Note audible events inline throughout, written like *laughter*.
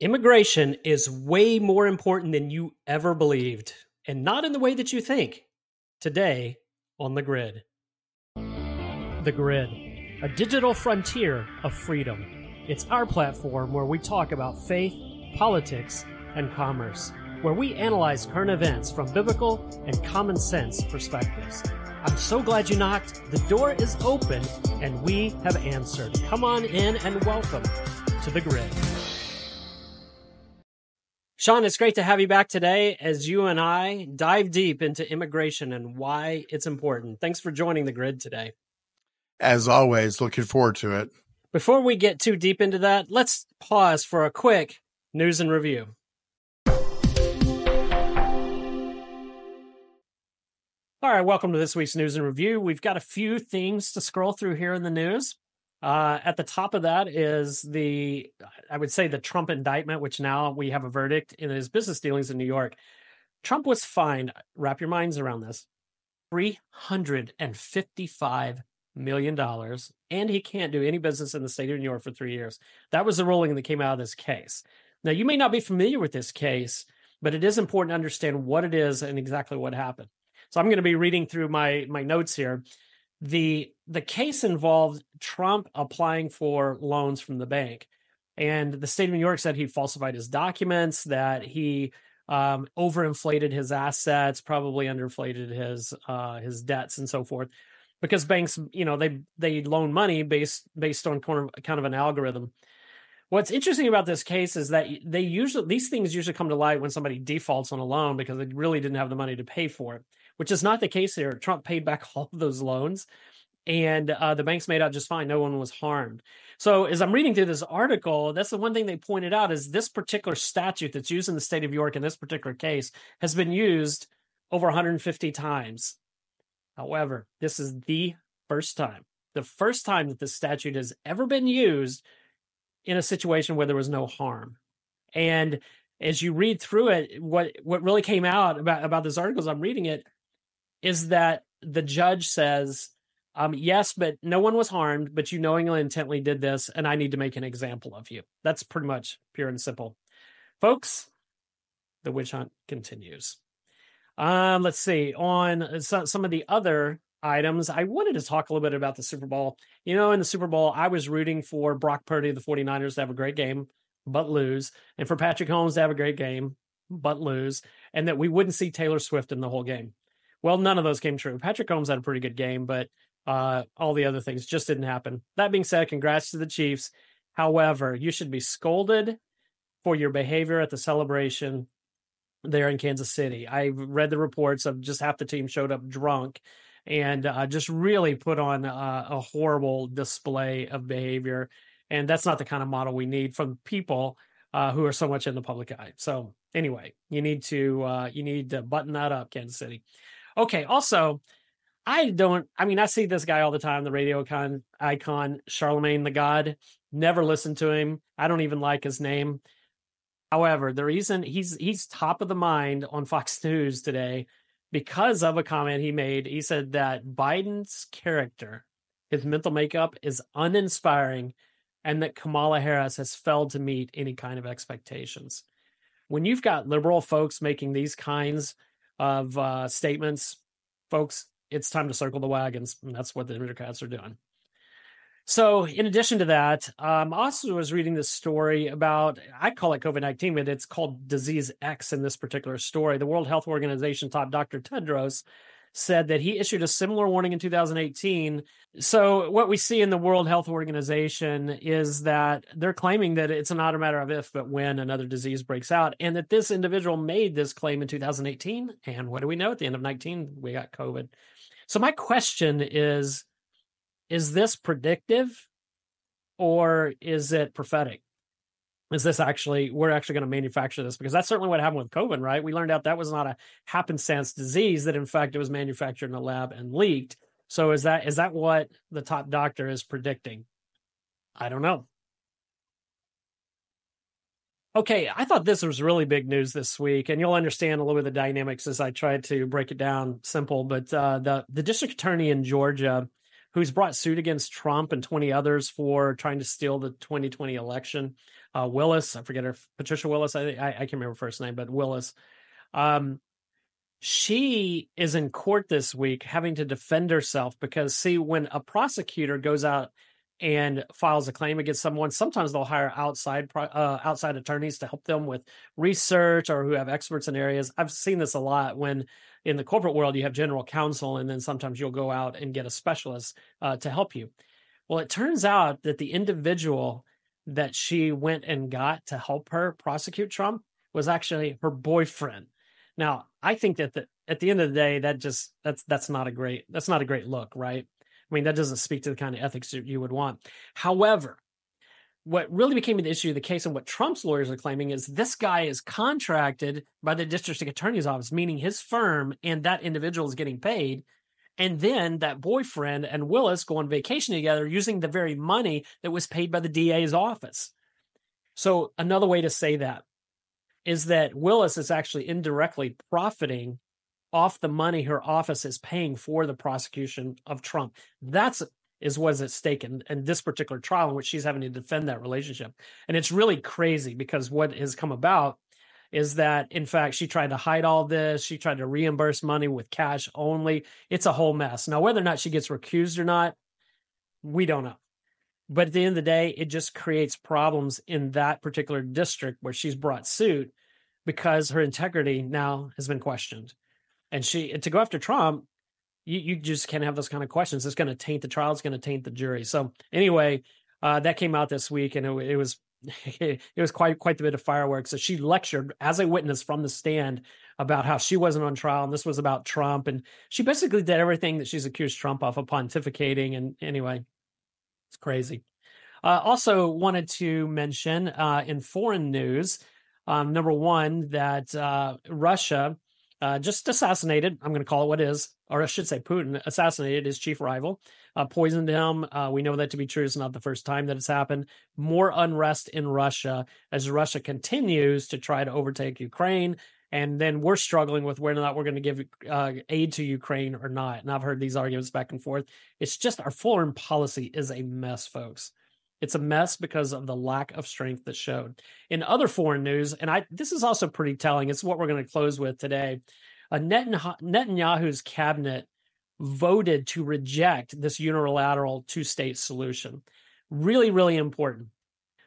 Immigration is way more important than you ever believed, and not in the way that you think. Today on The Grid. The Grid, a digital frontier of freedom. It's our platform where we talk about faith, politics, and commerce, where we analyze current events from biblical and common sense perspectives. I'm so glad you knocked. The door is open, and we have answered. Come on in and welcome to The Grid. Shaun, it's great to have you back today as you and I dive deep into immigration and why it's important. Thanks for joining the grid today. As always, looking forward to it. Before we get too deep into that, let's pause for a quick news and review. All right, welcome to this week's news and review. We've got a few things to scroll through here in the news. Uh, at the top of that is the, I would say, the Trump indictment, which now we have a verdict in his business dealings in New York. Trump was fined, wrap your minds around this, $355 million, and he can't do any business in the state of New York for three years. That was the ruling that came out of this case. Now, you may not be familiar with this case, but it is important to understand what it is and exactly what happened. So I'm going to be reading through my my notes here the the case involved Trump applying for loans from the bank, and the state of New York said he falsified his documents, that he um, overinflated his assets, probably underinflated his uh, his debts, and so forth. Because banks, you know, they they loan money based based on kind of, kind of an algorithm. What's interesting about this case is that they usually these things usually come to light when somebody defaults on a loan because they really didn't have the money to pay for it which is not the case here. Trump paid back *laughs* all of those loans and uh, the banks made out just fine. No one was harmed. So as I'm reading through this article, that's the one thing they pointed out is this particular statute that's used in the state of York in this particular case has been used over 150 times. However, this is the first time, the first time that this statute has ever been used in a situation where there was no harm. And as you read through it, what what really came out about about this article as I'm reading it is that the judge says, um, yes, but no one was harmed, but you knowingly intently did this, and I need to make an example of you. That's pretty much pure and simple. Folks, the witch hunt continues. Um, let's see. On some of the other items, I wanted to talk a little bit about the Super Bowl. You know, in the Super Bowl, I was rooting for Brock Purdy, the 49ers, to have a great game, but lose, and for Patrick Mahomes to have a great game, but lose, and that we wouldn't see Taylor Swift in the whole game. Well, none of those came true. Patrick Mahomes had a pretty good game, but uh, all the other things just didn't happen. That being said, congrats to the Chiefs. However, you should be scolded for your behavior at the celebration there in Kansas City. I read the reports of just half the team showed up drunk and uh, just really put on a, a horrible display of behavior. And that's not the kind of model we need from people uh, who are so much in the public eye. So anyway, you need to uh, you need to button that up, Kansas City. Okay. Also, I don't. I mean, I see this guy all the time, the radio icon, icon Charlamagne tha God. Never listen to him. I don't even like his name. However, the reason he's he's top of the mind on *laughs* Fox News today because of a comment he made. He said that Biden's character, his mental makeup, is uninspiring, and that Kamala Harris has failed to meet any kind of expectations. When you've got liberal folks making these kinds of uh, statements, folks, it's time to circle the wagons. And that's what the Democrats are doing. So, in addition to that, um, also was reading this story about, I call it COVID 19, but it's called Disease X in this particular story. The World Health Organization top Dr. Tedros said that he issued a similar warning in 2018. So, what we see in the World Health Organization is that they're claiming that it's not a matter of if, but when another disease breaks out, and that this individual made this claim in 2018. And what do we know? At the end of 19, we got COVID. So, my question is is this predictive or is it prophetic? Is this actually we're actually going to manufacture this? Because that's certainly what happened with covid right? We learned out that was not a happenstance disease that in fact it was manufactured in a lab and leaked. So is that is that what the top doctor is predicting? I don't know. Okay i thought this was really big news this week and you'll understand a little bit of the dynamics as i try to break it down simple but uh, the the district attorney in georgia who's brought suit against Trump and 20 others for trying to steal the 2020 election. Uh, Willis, I forget her, Patricia Willis, I, I, I can't remember first name, but Willis. Um, she is in court this week having to defend herself because, see, when a prosecutor goes out and files a claim against someone, sometimes they'll hire outside uh, outside attorneys to help them with research or who have experts in areas. I've seen this a lot when in the corporate world you have general counsel, and then sometimes you'll go out and get a specialist uh, to help you. Well, it turns out that the individual that she went and got to help her prosecute Trump was actually her boyfriend. Now, I think that the, at the end of the day, that just that's that's not a great that's not a great look, right? I mean, that doesn't speak to the kind of ethics you would want. However, what really became an issue of the case and what Trump's lawyers are claiming is this guy is contracted by the district attorney's office, meaning his firm and that individual is getting paid. And then that boyfriend and Willis go on vacation together using the very money that was paid by the DA's office. So, another way to say that is that Willis is actually indirectly profiting off the money her office is paying for the prosecution of Trump. That's is what is at stake in, in this particular trial in which she's having to defend that relationship. And it's really crazy because what has come about is that in fact she tried to hide all this. She tried to reimburse money with cash only. It's a whole mess. Now, whether or not she gets recused or not, we don't know. But at the end of the day, it just creates problems in that particular district where she's brought suit because her integrity now has been questioned and she to go after Trump, you you just can't have those kind of questions. It's going to taint the trial. It's going to taint the jury. So anyway, uh, that came out this week, and it, it was *laughs* it was quite quite a bit of fireworks. So she lectured as a witness from the stand about how she wasn't on trial and this was about Trump, and she basically did everything that she's accused Trump of, of pontificating. And anyway, it's crazy. Uh, also wanted to mention uh, in foreign news, um, number one, that uh, Russia uh, just assassinated. I'm going to call it what is, or I should say, Putin assassinated his chief rival, uh, poisoned him. Uh, we know that to be true. It's not the first time that it's happened. More unrest in Russia as Russia continues to try to overtake Ukraine. And then we're struggling with whether or not we're going to give uh, aid to Ukraine or not. And I've heard these arguments back and forth. It's just our foreign policy is a mess, folks. It's a mess because of the lack of strength that showed. In other foreign news, and I this is also pretty telling. It's what we're going to close with today. Uh, Netanyahu's cabinet voted to reject this unilateral two-state solution. Really, really important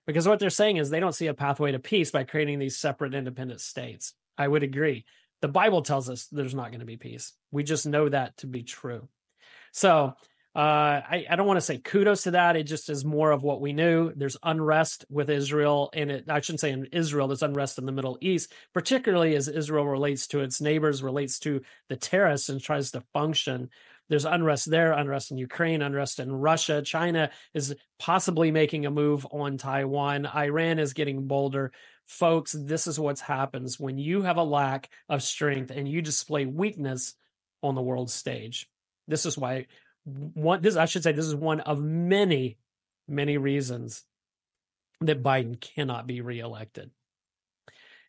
because what they're saying is they don't see a pathway to peace by creating these separate independent states. I would agree. The Bible tells us there's not going to be peace. We just know that to be true. So uh, I, I, don't want to say kudos to that. It just is more of what we knew. There's unrest with Israel, and it, I shouldn't say in Israel. There's unrest in the Middle East, particularly as Israel relates to its neighbors, relates to the terrorists, and tries to function. There's unrest there, unrest in Ukraine, unrest in Russia. China is possibly making a move on Taiwan. Iran is getting bolder. Folks, this is what happens when you have a lack of strength and you display weakness on the world stage. This is why one this I should say this is one of many many reasons that Biden cannot be reelected.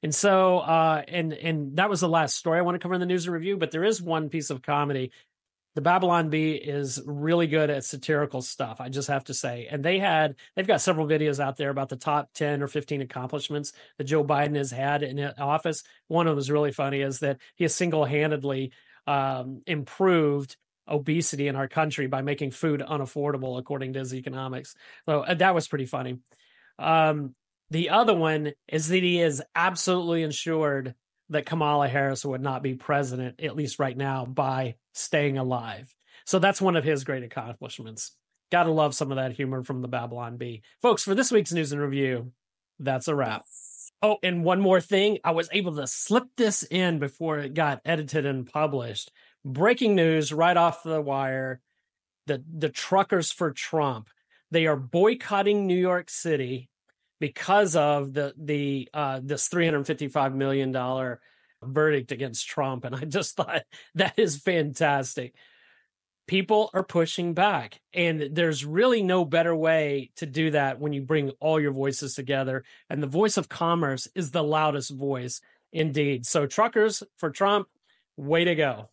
And so uh and and that was the last story I want to cover in the news and review, but there is one piece of comedy. The Babylon Bee is really good at satirical stuff, I just have to say. And they had they've got several videos out there about the top 10 or 15 accomplishments that Joe Biden has had in office. One of them is really funny is that he has single-handedly um, improved obesity in our country by making food unaffordable, according to his economics. So uh, that was pretty funny. Um, the other one is that he is absolutely ensured that Kamala Harris would not be president, at least right now, by staying alive. So that's one of his great accomplishments. Gotta love some of that humor from the Babylon Bee. Folks, for this week's news and review, that's a wrap. Oh, and one more thing. I was able to slip this in before it got edited and published breaking news right off the wire the the truckers for Trump they are boycotting New York City because of the the uh, this 355 million dollar verdict against Trump and *laughs* I just thought that is fantastic. People are pushing back and there's really no better way to do that when you bring all your voices together and the voice of commerce is the loudest voice indeed. So truckers for Trump way to go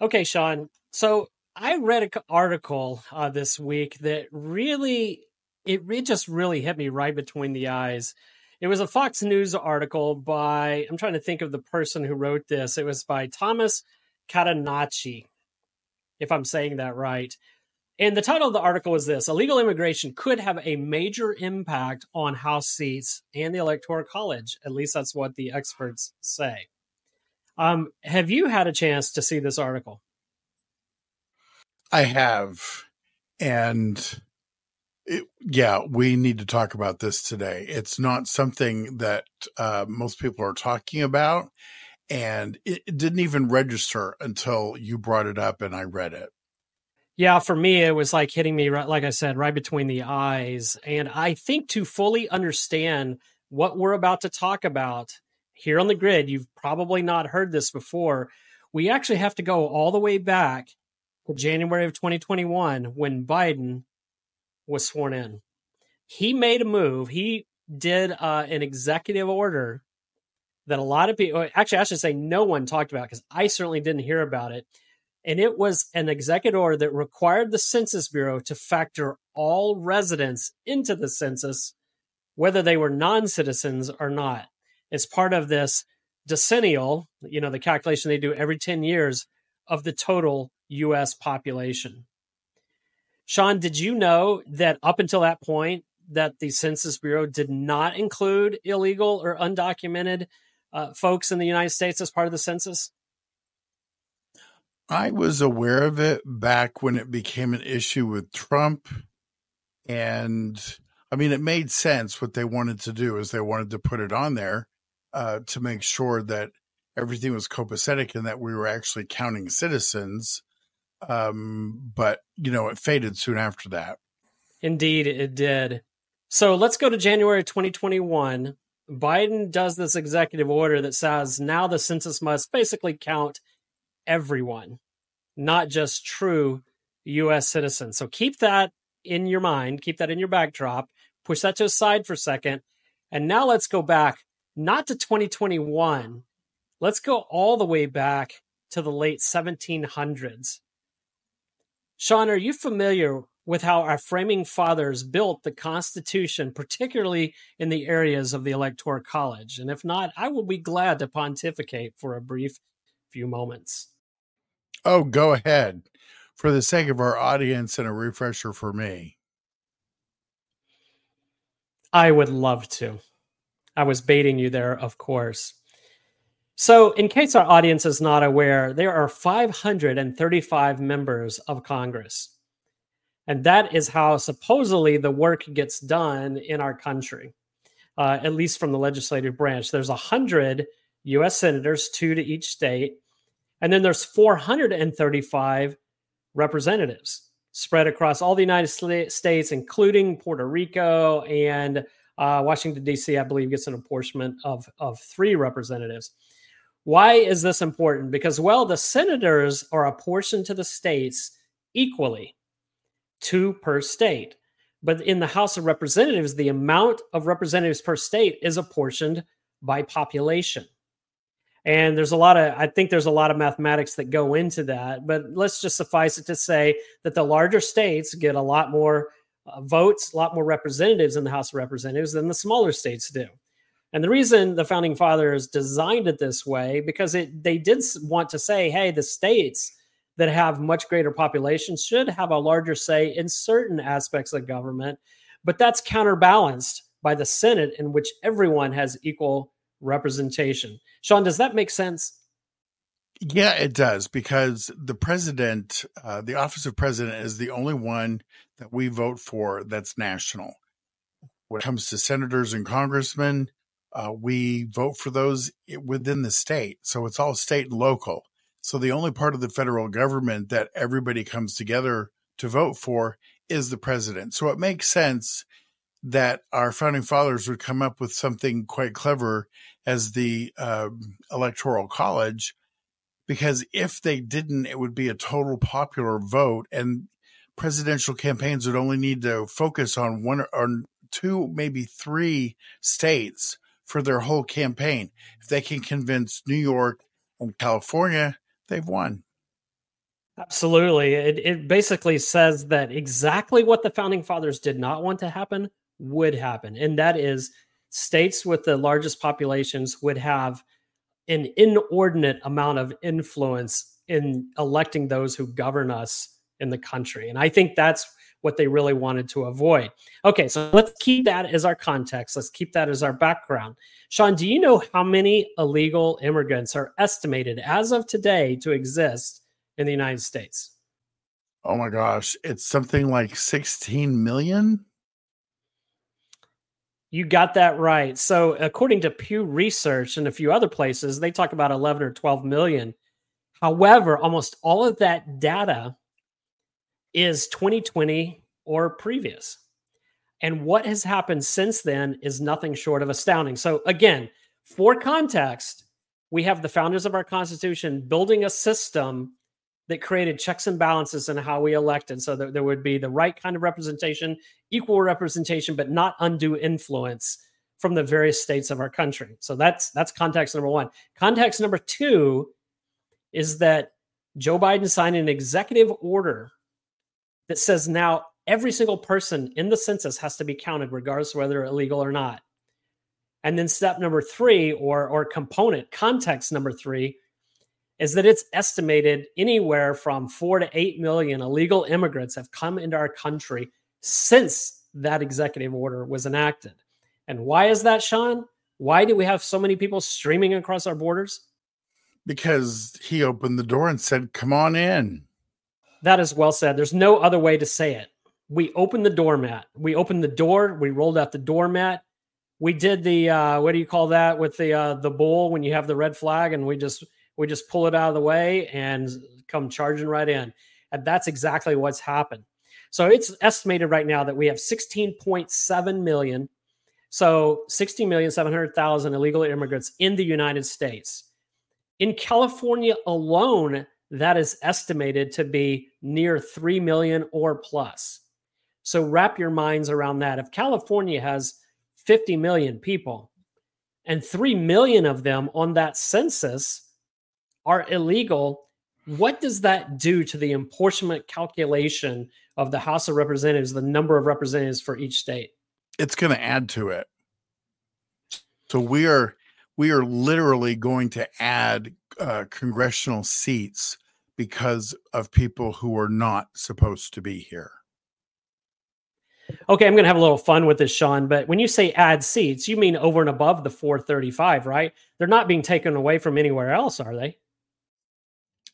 Okay, Shaun. So I read an article uh, this week that really, it, it just really hit me right between the eyes. It was a Fox News article by, I'm trying to think of the person who wrote this. It was by Thomas Catenacci, if I'm saying that right. And the title of the article is this Illegal immigration could have a major impact on House seats and the Electoral College. At least that's what the experts say. Um, have you had a chance to see this article? I have. And it, yeah, we need to talk about this today. It's not something that uh, most people are talking about. And it, it didn't even register until you brought it up and I read it. Yeah, for me, it was like hitting me, right, like I said, right between the eyes. And I think to fully understand what we're about to talk about here on the grid, you've probably not heard this before. We actually have to go all the way back to January of 2021 when Biden was sworn in. He made a move. He did uh, an executive order that a lot of people, actually, I should say no one talked about because I certainly didn't hear about it. And it was an executive order that required the Census Bureau to factor all residents into the census, whether they were non citizens or not as part of this decennial, you know, the calculation they do every 10 years of the total US population. Shaun, did you know that up until that point, that the Census Bureau did not include illegal or undocumented uh, folks in the United States as part of the census? I was aware of it back when it became an issue with Trump. And I mean, it made sense what they wanted to do is they wanted to put it on there uh, to make sure that everything was copacetic and that we were actually counting citizens. Um, but, you know, it faded soon after that. Indeed, it did. So let's go to January 2021. Biden does this executive order that says now the census must basically count everyone, not just true U.S. citizens. So keep that in your mind, keep that in your backdrop, push that to a side for a second. And now let's go back not to 2021. Let's go all the way back to the late 1700s. Shaun, are you familiar with how our framing fathers built the Constitution, particularly in the areas of the Electoral College? And if not, I will be glad to pontificate for a brief few moments. Oh, go ahead. For the sake of our audience and a refresher for me. I would love to. I was baiting you there, of course. So, in case our audience is not aware, there are 535 members of Congress. And that is how supposedly the work gets done in our country, uh, at least from the legislative branch. There's 100 U.S. senators, two to each state. And then there's 435 representatives spread across all the United States, including Puerto Rico and uh, Washington, D.C., I believe, gets an apportionment of, of three representatives. Why is this important? Because, well, the senators are apportioned to the states equally, two per state. But in the House of Representatives, the amount of representatives per state is apportioned by population. And there's a lot of, I think there's a lot of mathematics that go into that. But let's just suffice it to say that the larger states get a lot more uh, votes, a lot more representatives in the House of Representatives than the smaller states do. And the reason the founding fathers designed it this way because it they did want to say, hey, the states that have much greater populations should have a larger say in certain aspects of government, but that's counterbalanced by the Senate in which everyone has equal representation. Shaun, does that make sense? Yeah, it does because the president, uh, the office of president, is the only one that we vote for that's national. When it comes to senators and congressmen, uh, we vote for those within the state. So it's all state and local. So the only part of the federal government that everybody comes together to vote for is the president. So it makes sense that our founding fathers would come up with something quite clever as the uh, electoral college because if they didn't, it would be a total popular vote, and presidential campaigns would only need to focus on one or two, maybe three states for their whole campaign. If they can convince New York and California, they've won. Absolutely. It, it basically says that exactly what the founding fathers did not want to happen would happen. And that is states with the largest populations would have an inordinate amount of influence in electing those who govern us in the country. And I think that's what they really wanted to avoid. Okay, so let's keep that as our context. Let's keep that as our background. Shaun, do you know how many illegal immigrants are estimated as of today to exist in the United States? Oh my gosh, it's something like 16 million. You got that right. So, according to Pew Research and a few other places, they talk about 11 or 12 million. However, almost all of that data is 2020 or previous. And what has happened since then is nothing short of astounding. So, again, for context, we have the founders of our Constitution building a system that created checks and balances in how we elected so that there would be the right kind of representation, equal representation, but not undue influence from the various states of our country. So that's that's context number 1. Context number 2 is that Joe Biden signed an executive order that says now every single person in the census has to be counted regardless whether illegal or not. And then step number 3 or or component context number 3 is that it's estimated anywhere from four to eight million illegal immigrants have come into our country since that executive order was enacted. And why is that, Shaun? Why do we have so many people streaming across our borders? Because he opened the door and said, Come on in. That is well said. There's no other way to say it. We opened the doormat. We opened the door. We rolled out the doormat. We did the uh, what do you call that with the uh, the bull when you have the red flag, and we just we just pull it out of the way and come charging right in. And that's exactly what's happened. So it's estimated right now that we have 16.7 million, so 16,700,000 illegal immigrants in the United States. In California alone, that is estimated to be near 3 million or plus. So wrap your minds around that. If California has 50 million people and 3 million of them on that census are illegal, what does that do to the apportionment calculation of the House of Representatives, the number of representatives for each state? It's going to add to it. So we are we are literally going to add uh, congressional seats because of people who are not supposed to be here. Okay, I'm going to have a little fun with this, Shaun. But when you say add seats, you mean over and above the 435, right? They're not being taken away from anywhere else, are they?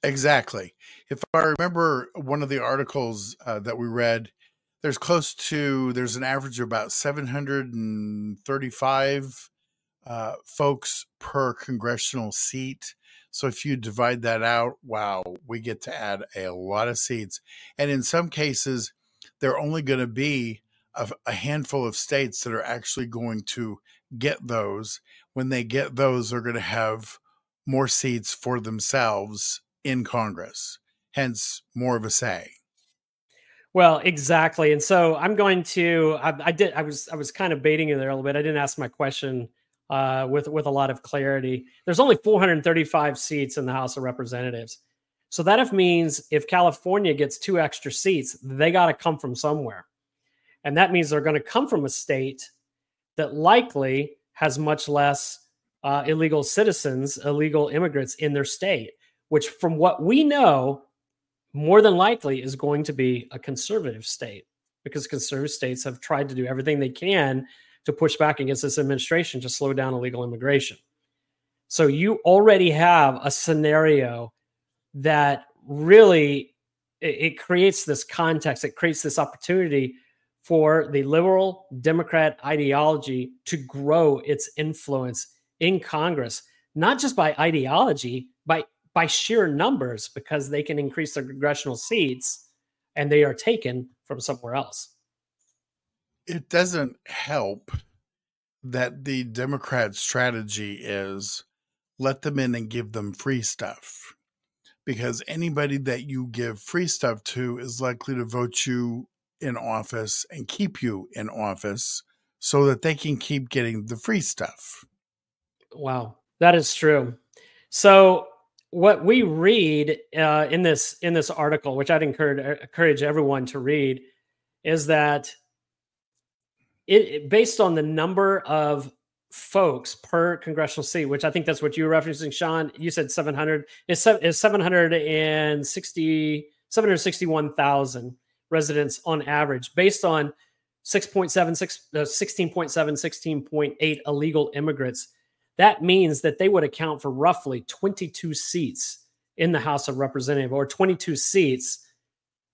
Exactly. If I remember one of the articles uh, that we read, there's close to there's an average of about 735 uh, folks per congressional seat. So if you divide that out, wow, we get to add a lot of seats. And in some cases, they're only going to be a, a handful of states that are actually going to get those. When they get those, they're going to have more seats for themselves in Congress, hence more of a say. Well, exactly. And so I'm going to. I, I, did. I was. I was kind of baiting you there a little bit. I didn't ask my question uh, with with a lot of clarity. There's only 435 seats in the House of Representatives, so that if means if California gets two extra seats, they got to come from somewhere, and that means they're going to come from a state that likely has much less uh, illegal citizens, illegal immigrants in their state which, from what we know, more than likely is going to be a conservative state because conservative states have tried to do everything they can to push back against this administration to slow down illegal immigration. So you already have a scenario that really it, it creates this context, it creates this opportunity for the liberal Democrat ideology to grow its influence in Congress, not just by ideology, by by sheer numbers because they can increase their congressional seats and they are taken from somewhere else. It doesn't help that the Democrat strategy is let them in and give them free stuff because anybody that you give free stuff to is likely to vote you in office and keep you in office so that they can keep getting the free stuff. Wow, that is true. So what we read uh, in this in this article, which I'd encourage encourage everyone to read, is that it based on the number of folks per congressional seat, which I think that's what you were referencing, Shaun. You said 700 is, is 760 761,000 residents on average based on 6.76 uh, 16.7 16.8 illegal immigrants that means that they would account for roughly 22 seats in the House of Representatives or 22 seats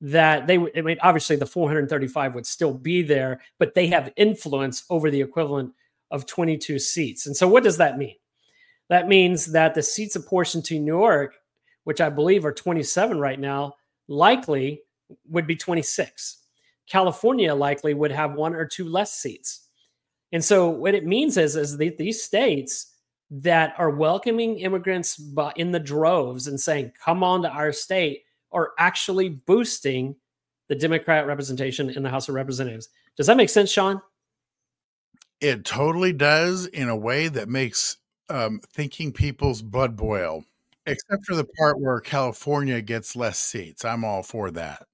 that they would, I mean obviously the 435 would still be there but they have influence over the equivalent of 22 seats. And so what does that mean? That means that the seats apportioned to New York, which I believe are 27 right now, likely would be 26. California likely would have one or two less seats. And so what it means is, is that these states that are welcoming immigrants in the droves and saying, come on to our state, are actually boosting the Democrat representation in the House of Representatives. Does that make sense, Shaun? It totally does in a way that makes um, thinking people's blood boil, except for the part where California gets less seats. I'm all for that.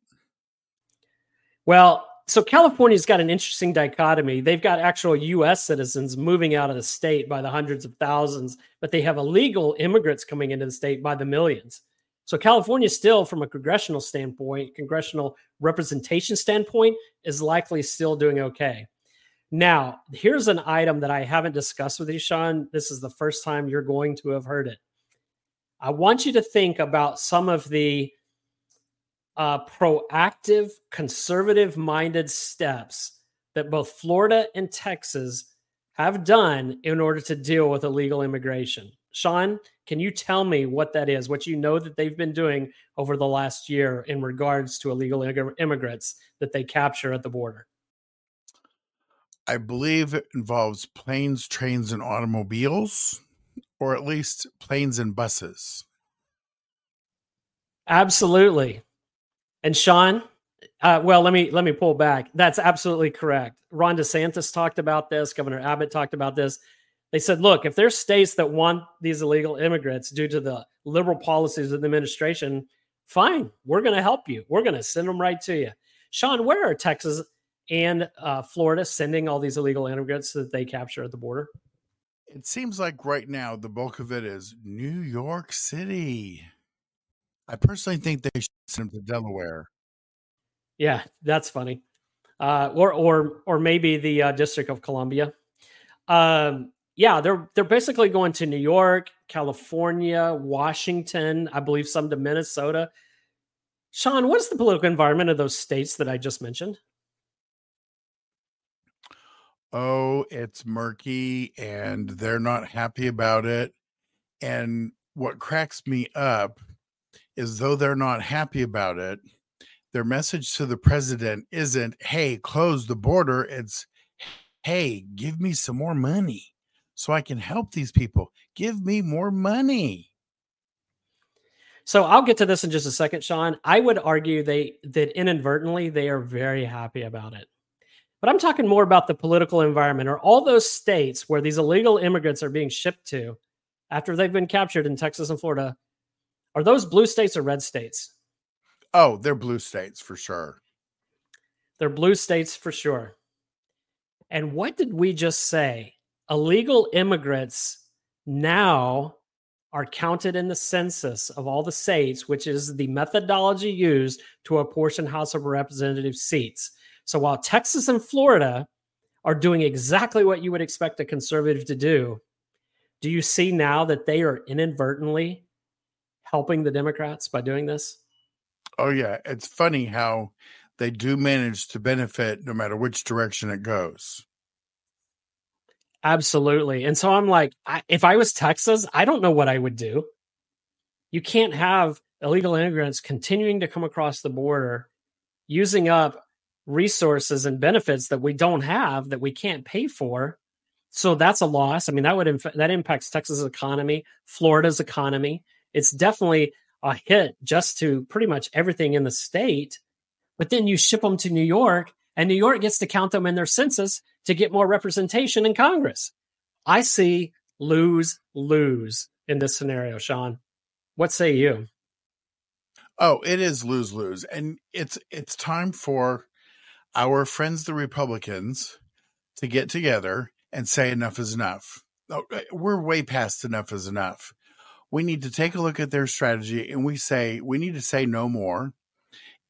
Well, so California's got an interesting dichotomy. They've got actual U.S. citizens moving out of the state by the hundreds of thousands, but they have illegal immigrants coming into the state by the millions. So California still, from a congressional standpoint, congressional representation standpoint, is likely still doing okay. Now, here's an item that I haven't discussed with you, Shaun. This is the first time you're going to have heard it. I want you to think about some of the uh, proactive, conservative minded steps that both Florida and Texas have done in order to deal with illegal immigration. Shaun, can you tell me what that is, what you know that they've been doing over the last year in regards to illegal immigrants that they capture at the border? I believe it involves planes, trains, and automobiles, or at least planes and buses. Absolutely. And Shaun, uh, well, let me let me pull back. That's absolutely correct. Ron DeSantis talked about this. Governor Abbott talked about this. They said, look, if there's states that want these illegal immigrants due to the liberal policies of the administration, fine, we're going to help you. We're going to send them right to you. Shaun, where are Texas and uh, Florida sending all these illegal immigrants that they capture at the border? It seems like right now the bulk of it is New York City. I personally think they should send them to Delaware. Yeah, that's funny. Uh, or or or maybe the uh, District of Columbia. Um, yeah, they're they're basically going to New York, California, Washington, I believe some to Minnesota. Shaun, what is the political environment of those states that I just mentioned? oh, it's murky and mm-hmm. they're not happy about it. And what cracks me up is though they're not happy about it, their message to the president isn't, hey, close the border. It's, hey, give me some more money so I can help these people. Give me more money. So I'll get to this in just a second, Shaun. I would argue they that inadvertently they are very happy about it. But I'm talking more about the political environment or all those states where these illegal immigrants are being shipped to after they've been captured in Texas and Florida. Are those blue states or red states? Oh, they're blue states for sure. They're blue states for sure. And what did we just say? Illegal immigrants now are counted in the census of all the states, which is the methodology used to apportion House of Representatives seats. So while Texas and Florida are doing exactly what you would expect a conservative to do, do you see now that they are inadvertently helping the Democrats by doing this? Oh, yeah. It's funny how they do manage to benefit no matter which direction it goes. Absolutely. And so I'm like, I, if I was Texas, I don't know what I would do. You can't have illegal immigrants continuing to come across the border using up resources and benefits that we don't have that we can't pay for. So that's a loss. I mean, that would inf- that impacts Texas' economy, Florida's economy. It's definitely a hit just to pretty much everything in the state. But then you ship them to New York, and New York gets to count them in their census to get more representation in Congress. I see lose lose in this scenario, Shaun. What say you? Oh, it is lose lose, and it's it's time for our friends, the Republicans, to get together and say enough is enough. Oh, uh, we're way past enough is enough. We need to take a look at their strategy, and we say we need to say no more.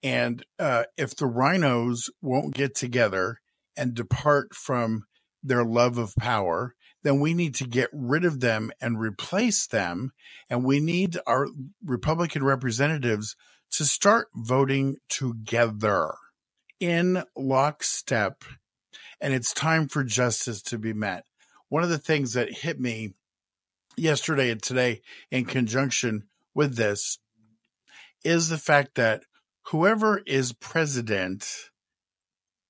And uh, if the RINOs won't get together and depart from their love of power, then we need to get rid of them and replace them. And we need our Republican representatives to start voting together in lockstep. And it's time for justice to be met. One of the things that hit me yesterday and today in conjunction with this is the fact that whoever is president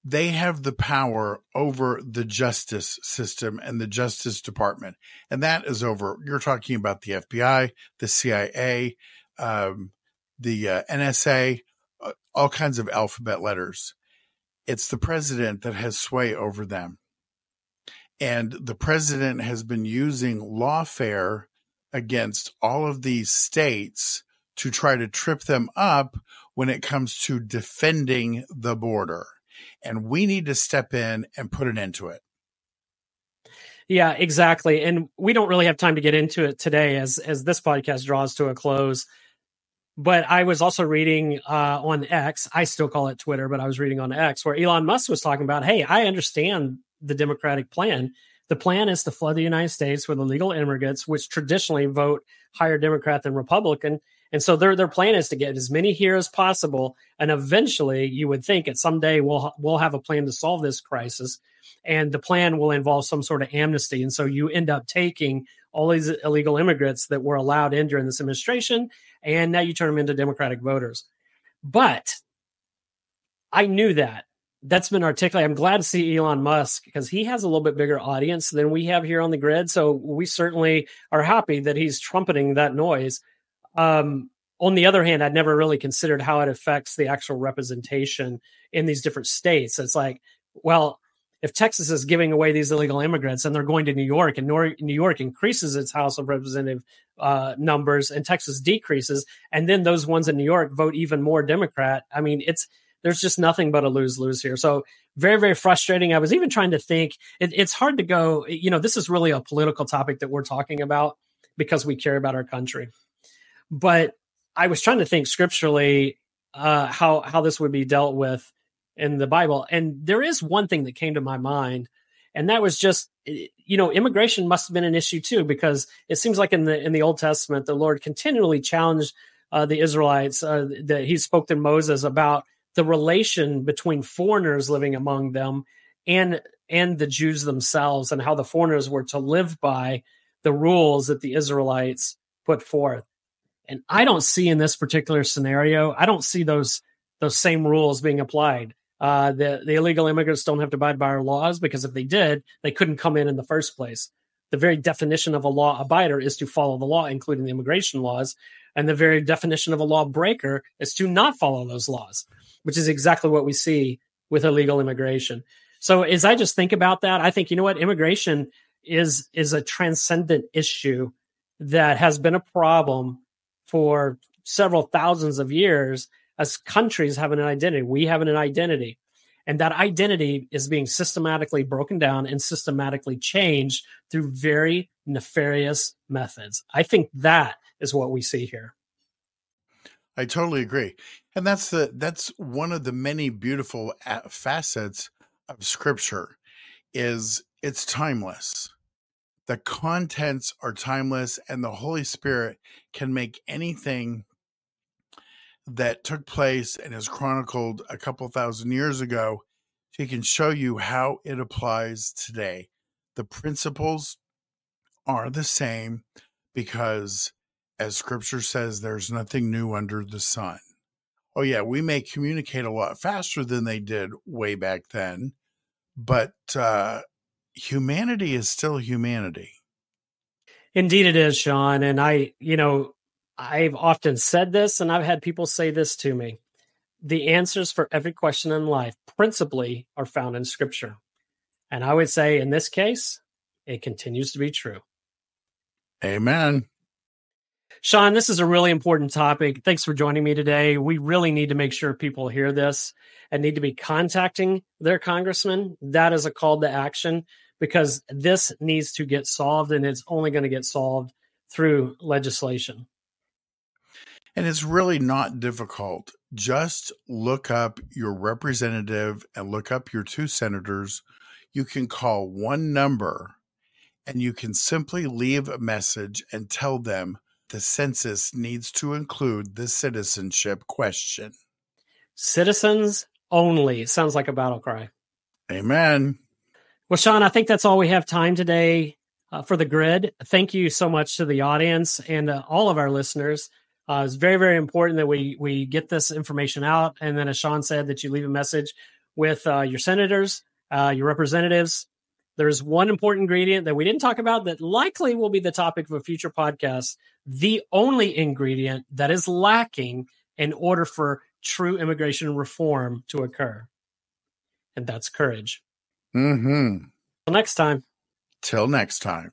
they have the power over the justice system and the justice department. And that is over, you're talking about the FBI, the CIA, um, the uh, NSA, uh, all kinds of alphabet letters. It's the president that has sway over them. And the president has been using lawfare against all of these states to try to trip them up when it comes to defending the border and we need to step in and put an end to it. Yeah, exactly. And we don't really have time to get into it today as as this podcast draws to a close. But I was also reading uh, on X. I still call it Twitter, but I was reading on X where Elon Musk was talking about, "Hey, I understand the Democratic plan. The plan is to flood the United States with illegal immigrants, which traditionally vote higher Democrat than Republican, and so their their plan is to get as many here as possible, and eventually, you would think that someday we'll we'll have a plan to solve this crisis, and the plan will involve some sort of amnesty. And so you end up taking all these illegal immigrants that were allowed in during this administration, and now you turn them into Democratic voters. But I knew that. That's been articulated. I'm glad to see Elon Musk because he has a little bit bigger audience than we have here on the grid. So we certainly are happy that he's trumpeting that noise. Um, on the other hand, I'd never really considered how it affects the actual representation in these different states. It's like, well, if Texas is giving away these illegal immigrants and they're going to New York, and New York increases its House of Representative uh, numbers, and Texas decreases, and then those ones in New York vote even more Democrat. I mean, it's there's just nothing but a lose lose here. So very very frustrating. I was even trying to think. It, it's hard to go. You know, this is really a political topic that we're talking about because we care about our country. But I was trying to think scripturally uh, how how this would be dealt with in the Bible, and there is one thing that came to my mind, and that was just you know immigration must have been an issue too because it seems like in the in the Old Testament the Lord continually challenged uh, the Israelites uh, that He spoke to Moses about the relation between foreigners living among them and and the Jews themselves and how the foreigners were to live by the rules that the Israelites put forth. And I don't see in this particular scenario, I don't see those those same rules being applied. Uh, the the illegal immigrants don't have to abide by our laws because if they did, they couldn't come in in the first place. The very definition of a law abider is to follow the law, including the immigration laws, and the very definition of a law breaker is to not follow those laws, which is exactly what we see with illegal immigration. So as I just think about that, I think you know what immigration is is a transcendent issue that has been a problem for several thousands of years as countries having an identity. We have an identity. And that identity is being systematically broken down and systematically changed through very nefarious methods. I think that is what we see here. I totally agree. And that's the that's one of the many beautiful uh, facets of scripture is it's timeless the contents are timeless and the holy spirit can make anything that took place and is chronicled a couple thousand years ago he can show you how it applies today. The principles are the same because as scripture says there's nothing new under the sun. Oh yeah we may communicate a lot faster than they did way back then but uh humanity is still humanity. Indeed, it is, Shaun. And I, you know, I've often said this and I've had people say this to me. The answers for every question in life principally are found in scripture. And I would say in this case, it continues to be true. Amen. Shaun, this is a really important topic. Thanks for joining me today. We really need to make sure people hear this and need to be contacting their congressman. That is a call to action because this needs to get solved and it's only going to get solved through legislation. And it's really not difficult. Just look up your representative and look up your two senators. You can call one number and you can simply leave a message and tell them the census needs to include the citizenship question. Citizens only sounds like a battle cry. Amen. Well, Shaun, I think that's all we have time today uh, for the grid. Thank you so much to the audience and uh, all of our listeners. Uh, it's very, very important that we we get this information out, and then, as Shaun said, that you leave a message with uh, your senators, uh, your representatives. There's one important ingredient that we didn't talk about that likely will be the topic of a future podcast. The only ingredient that is lacking in order for true immigration reform to occur, and that's courage. Mm-hmm. Till next time. Till next time.